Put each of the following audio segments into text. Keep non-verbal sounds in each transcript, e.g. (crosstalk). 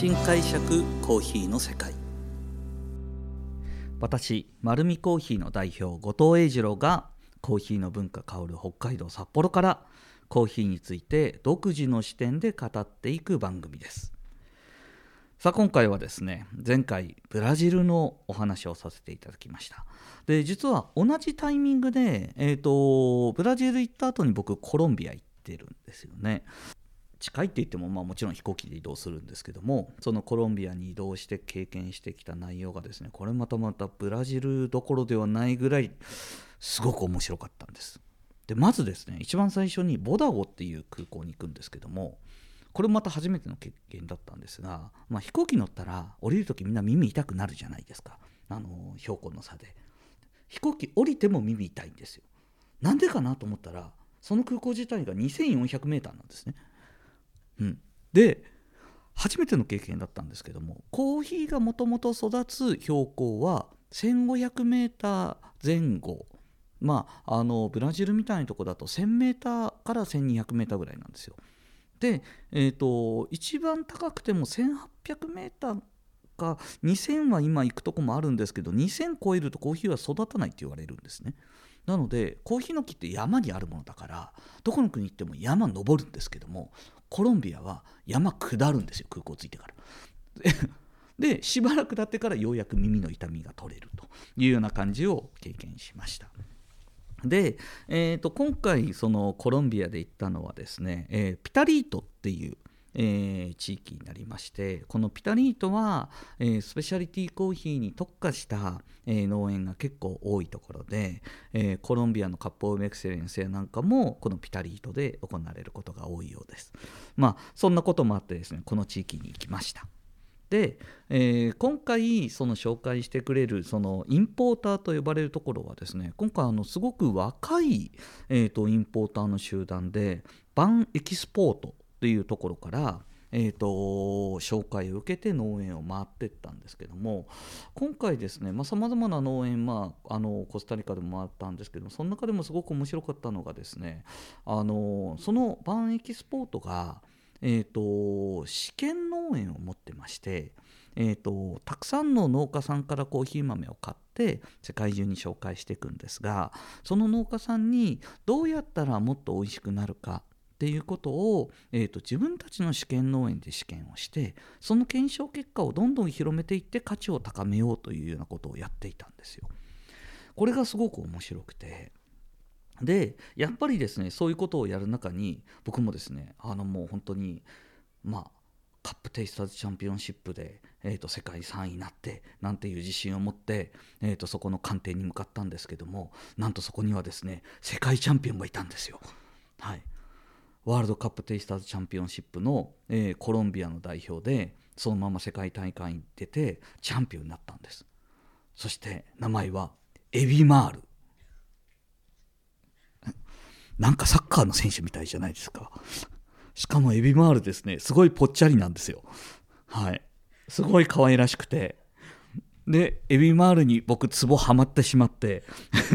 新解釈コーヒーの世界。私丸るコーヒーの代表後藤英二郎がコーヒーの文化香る北海道札幌からコーヒーについて独自の視点で語っていく番組です。さあ今回はですね前回ブラジルのお話をさせていただきました。で実は同じタイミングで、えーと、ブラジル行った後に僕コロンビア行ってるんですよね。近いって言っても、まあ、もちろん飛行機で移動するんですけどもそのコロンビアに移動して経験してきた内容がですねこれまたまたブラジルどころではないぐらいすごく面白かったんです。でまずですね一番最初にボダゴっていう空港に行くんですけどもこれまた初めての経験だったんですが、まあ、飛行機乗ったら降りる時みんな耳痛くなるじゃないですか。あの標高の差で。飛行機降りても耳痛いんですよ。なんでかなと思ったらその空港自体が 2400m なんですね、うん、で初めての経験だったんですけどもコーヒーがもともと育つ標高は 1500m 前後まあ、あのブラジルみたいなとこだと 1000m から 1200m ぐらいなんですよ。で、えーと、一番高くても 1800m か2000は今行くとこもあるんですけど2000超えるとコーヒーは育たないって言われるんですね。なのでコーヒーの木って山にあるものだからどこの国行っても山登るんですけどもコロンビアは山下るんですよ空港着いてから。でしばらく経ってからようやく耳の痛みが取れるというような感じを経験しました。で、えーと、今回そのコロンビアで行ったのはですね、えー、ピタリートっていう、えー、地域になりましてこのピタリートは、えー、スペシャリティコーヒーに特化した、えー、農園が結構多いところで、えコロンビアのカップオブエクセレンスなんかもこのピタリートで行われることが多いようです。まあそんなこともあってですねこの地域に行きました。で、えー、今回その紹介してくれるそのインポーターと呼ばれるところはですね今回あのすごく若い、えーと、インポーターの集団でバンエキスポートっていうところからえーと、紹介を受けて農園を回っていったんですけども今回ですねさまざ、まな農園、まあ、あのコスタリカでも回ったんですけどもその中でもすごく面白かったのがですねあのそのバンエキスポートがえーと、試験農園を持ってまして、えーと、たくさんの農家さんからコーヒー豆を買って世界中に紹介していくんですがその農家さんにどうやったらもっと美味しくなるかっていうことを、えーと自分たちの試験農園で試験をしてその検証結果をどんどん広めていって価値を高めようというようなことをやっていたんですよ。これがすごく面白くてでやっぱりですねそういうことをやる中に僕もですねあのもう本当にまあカップテイスターズチャンピオンシップで、えーと、世界3位になってなんていう自信を持って、えーと、そこの官邸に向かったんですけどもなんとそこにはですね世界チャンピオンがいたんですよ。はい、ワールドカップテイスターズチャンピオンシップの、えー、コロンビアの代表でそのまま世界大会に出てチャンピオンになったんですそして名前はエビマール (laughs) なんかサッカーの選手みたいじゃないですか。しかもエビマールですね、すごいぽっちゃりなんですよ。はい。すごい可愛らしくて。で、エビマールに僕、ツボハマってしまって、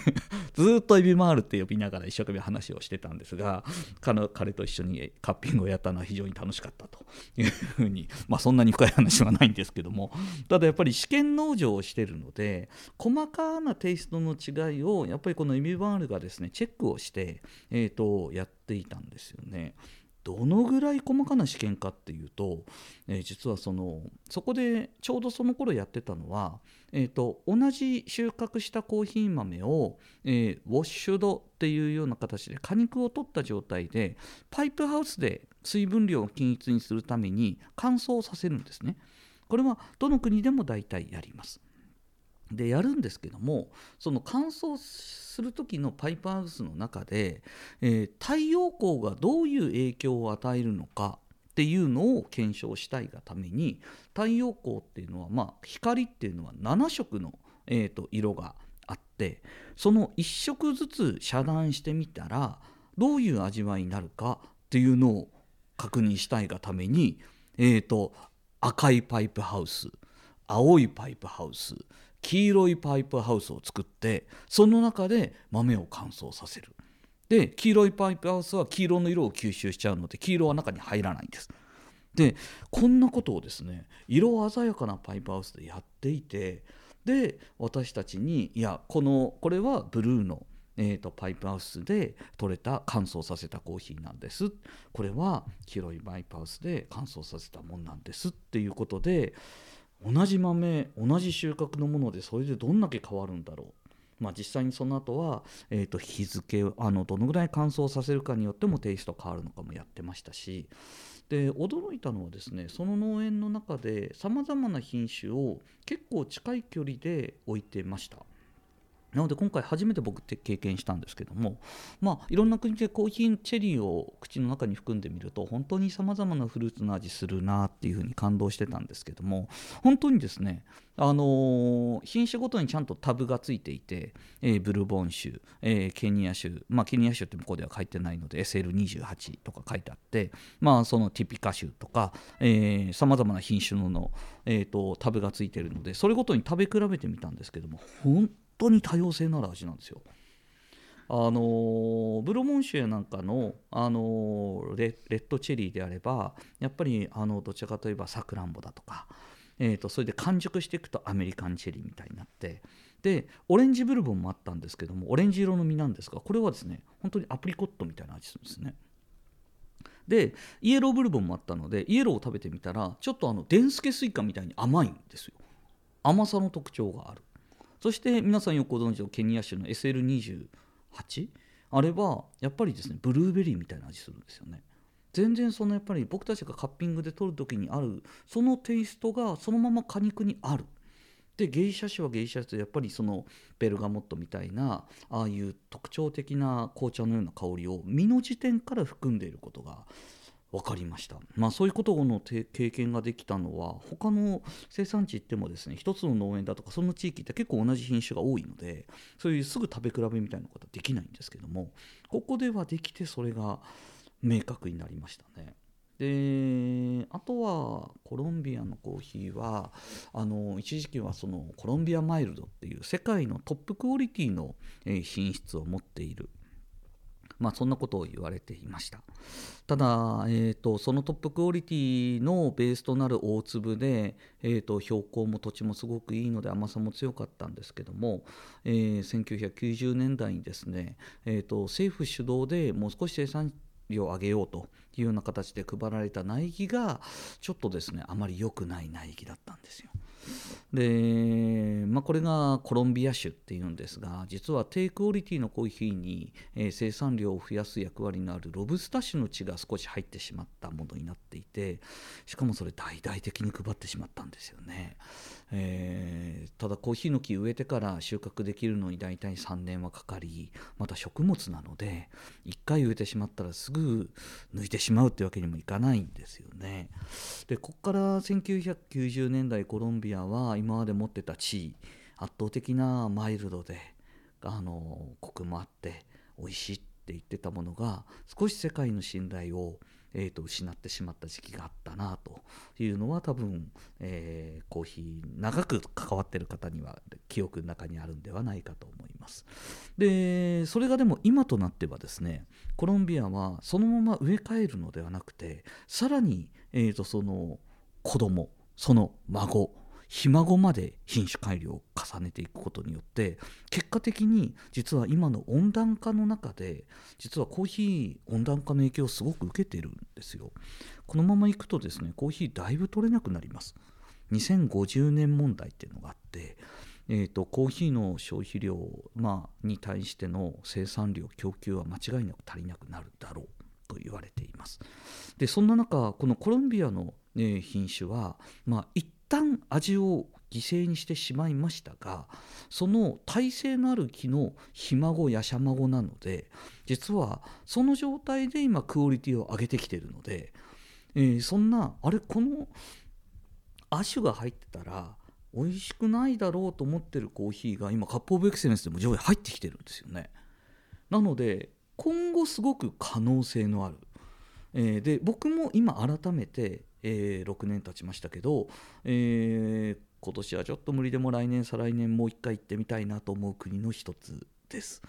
(laughs) ずっとエビマールって呼びながら一生懸命話をしてたんですが、彼と一緒にカッピングをやったのは非常に楽しかったというふうに、(laughs) まあそんなに深い話はないんですけども、ただやっぱり試験農場をしてるので、細かなテイストの違いを、やっぱりこのエビマールがですね、チェックをして、えーとやっていたんですよね。どのぐらい細かな試験かっていうと、えー、実はそのそこでちょうどその頃やってたのは、えーと、同じ収穫したコーヒー豆を、えー、ウォッシュドっていうような形で果肉を取った状態でパイプハウスで水分量を均一にするために乾燥させるんですね。これはどの国でも大体やります。でやるんですけどもその乾燥する時のパイプハウスの中で、えー、太陽光がどういう影響を与えるのかっていうのを検証したいがために太陽光っていうのは、まあ、光っていうのは7色の、えーと、色があってその1色ずつ遮断してみたらどういう味わいになるかっていうのを確認したいがために、えーと赤いパイプハウス青いパイプハウス黄色いパイプハウスを作ってその中で豆を乾燥させる。で黄色いパイプハウスは黄色の色を吸収しちゃうので黄色は中に入らないんです。でこんなことをですね色鮮やかなパイプハウスでやっていてで私たちにいやこのこれはブルーのえーと、パイプハウスで取れた乾燥させたコーヒーなんです。これは広いパイプハウスで乾燥させたもんなんですっていうことで同じ豆同じ収穫のものでそれでどんだけ変わるんだろう。まあ、実際にその後は、えーと、日付あのどのぐらい乾燥させるかによってもテイスト変わるのかもやってましたしで驚いたのはですねその農園の中でさまざまな品種を結構近い距離で置いてました。なので今回初めて僕って経験したんですけどもまあいろんな国でコーヒーチェリーを口の中に含んでみると本当にさまざまなフルーツの味するなっていうふうに感動してたんですけども本当にですねあのー、品種ごとにちゃんとタブがついていて、えー、ブルボン種、えー、ケニア種、まあ、ケニア種って向こうでは書いてないので SL28 とか書いてあって、まあ、そのティピカ種とかさまざまな品種のの、えーと、タブがついてるのでそれごとに食べ比べてみたんですけども本当に多様性のある味なんですよ。あのブロモンシュなんかの、あのレッドチェリーであればやっぱりあのどちらかといえばさくらんぼだとか、えーと、それで完熟していくとアメリカンチェリーみたいになってでオレンジブルボンもあったんですけどもオレンジ色の実なんですがこれはですね本当にアプリコットみたいな味するんですね。でイエローブルボンもあったのでイエローを食べてみたらちょっとあのデンスケスイカみたいに甘いんですよ甘さの特徴があるそして皆さんよくご存知のケニア種の SL28 あれはやっぱりですねブルーベリーみたいな味するんですよね。全然そのやっぱり僕たちがカッピングで取る時にあるそのテイストがそのまま果肉にある。で芸者種は芸者種でやっぱりそのベルガモットみたいなああいう特徴的な紅茶のような香りを実の時点から含んでいることが分かりました、まあ、そういうことの経験ができたのは他の生産地行ってもですね一つの農園だとかその地域って結構同じ品種が多いのでそういうすぐ食べ比べみたいなことはできないんですけどもここではできてそれが明確になりましたね。であとはコロンビアのコーヒーはあの一時期はそのコロンビアマイルドっていう世界のトップクオリティの品質を持っているまあ、そんなことを言われていましたただ、えーと、そのトップクオリティのベースとなる大粒で、えーと、標高も土地もすごくいいので甘さも強かったんですけども、えー、1990年代にですね、えーと政府主導でもう少し生産量を上げようというような形で配られた苗木がちょっとですねあまり良くない苗木だったんですよ。で、まあ、これがコロンビア種っていうんですが実は低クオリティのコーヒーに、え、生産量を増やす役割のあるロブスタ種の血が少し入ってしまったものになっていてしかもそれ大々的に配ってしまったんですよね。えー、ただコーヒーの木植えてから収穫できるのに大体3年はかかりまた食物なので1回植えてしまったらすぐ抜いてしまうってわけにもいかないんですよね。でここから1990年代コロンビアアは今まで持ってた地位圧倒的なマイルドであのコクもあって美味しいって言ってたものが少し世界の信頼をえーと、失ってしまった時期があったなというのは多分、えー、コーヒー長く関わってる方には記憶の中にあるんではないかと思います。でそれがでも今となってはですねコロンビアはそのまま植え替えるのではなくてさらに、えーとその子供その孫ひ孫まで品種改良を重ねていくことによって結果的に実は今の温暖化の中で実はコーヒー温暖化の影響をすごく受けているんですよ。このままいくとですねコーヒーだいぶ取れなくなります。2050年問題っていうのがあってえーと、コーヒーの消費量、まあ、に対しての生産量供給は間違いなく足りなくなるだろうと言われています。でそんな中このコロンビアの、ね、品種は、まあ、一旦味を犠牲にしてしまいましたがその耐性のある木のひ孫やしゃ孫なので実はその状態で今クオリティを上げてきてるので、えー、そんなあれこの亜種が入ってたら美味しくないだろうと思ってるコーヒーが今カップオブエクセレンスでも上位入ってきてるんですよね。なので今後すごく可能性のある、えー、で僕も今改めてえー、6年経ちましたけど、えー、今年はちょっと無理でも来年再来年もう一回行ってみたいなと思う国の一つです。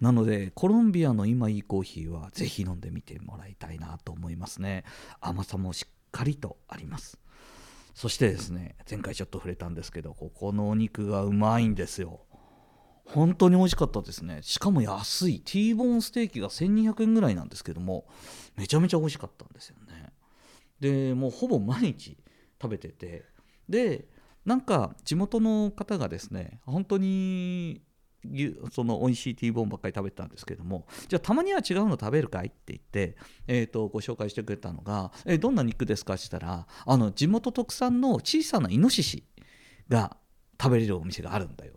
なのでコロンビアの今いいコーヒーはぜひ飲んでみてもらいたいなと思いますね。甘さもしっかりとあります。そしてですね前回ちょっと触れたんですけどここのお肉がうまいんですよ。本当に美味しかったですね。しかも安い。T ボーンステーキが1200円ぐらいなんですけどもめちゃめちゃ美味しかったんですよね。でもうほぼ毎日食べててでなんか地元の方がですね本当にその美味しいティーボーンばっかり食べてたんですけどもじゃあたまには違うの食べるかいって言って、えーと、ご紹介してくれたのが「えどんな肉ですか?」って言ったらあの地元特産の小さなイノシシが食べれるお店があるんだよ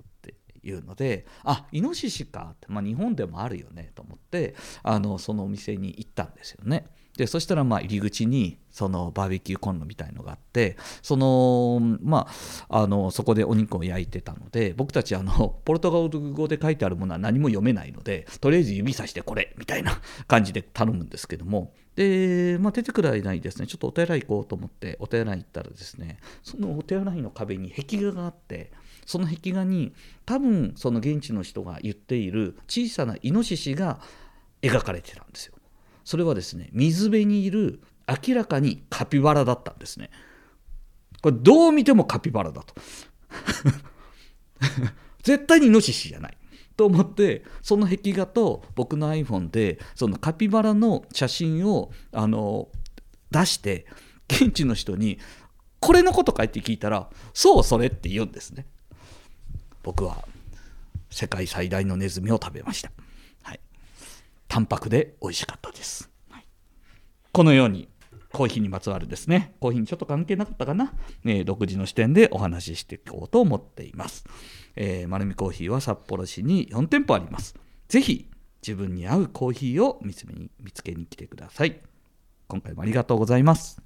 いうのであイノシシかって、まあ、日本でもあるよねと思ってあのそのお店に行ったんですよね。でそしたらまあ入り口にそのバーベキューコンロみたいのがあってそのまああのそこでお肉を焼いてたので僕たちあのポルトガル語で書いてあるものは何も読めないのでとりあえず指さしてこれみたいな感じで頼むんですけどもで、まあ、出てくる間にですねちょっとお手洗い行こうと思ってお手洗い行ったらですねそのお手洗いの壁に壁画があってその壁画に多分その現地の人が言っている小さなイノシシが描かれてたんですよ。それはですね水辺にいる明らかにカピバラだったんですね。これどう見てもカピバラだと。(laughs) 絶対にイノシシじゃない。と思ってその壁画と僕の iPhone でそのカピバラの写真をあの出して現地の人に「これのことかい?」って聞いたら「そうそれ」って言うんですね。僕は世界最大のネズミを食べました。はい。淡白で美味しかったです、はい、このようにコーヒーにまつわるですね。コーヒーにちょっと関係なかったかな、えー、独自の視点でお話ししていこうと思っています、えー、丸見コーヒーは札幌市に4店舗あります。ぜひ自分に合うコーヒーを見つけに来てください。今回もありがとうございます。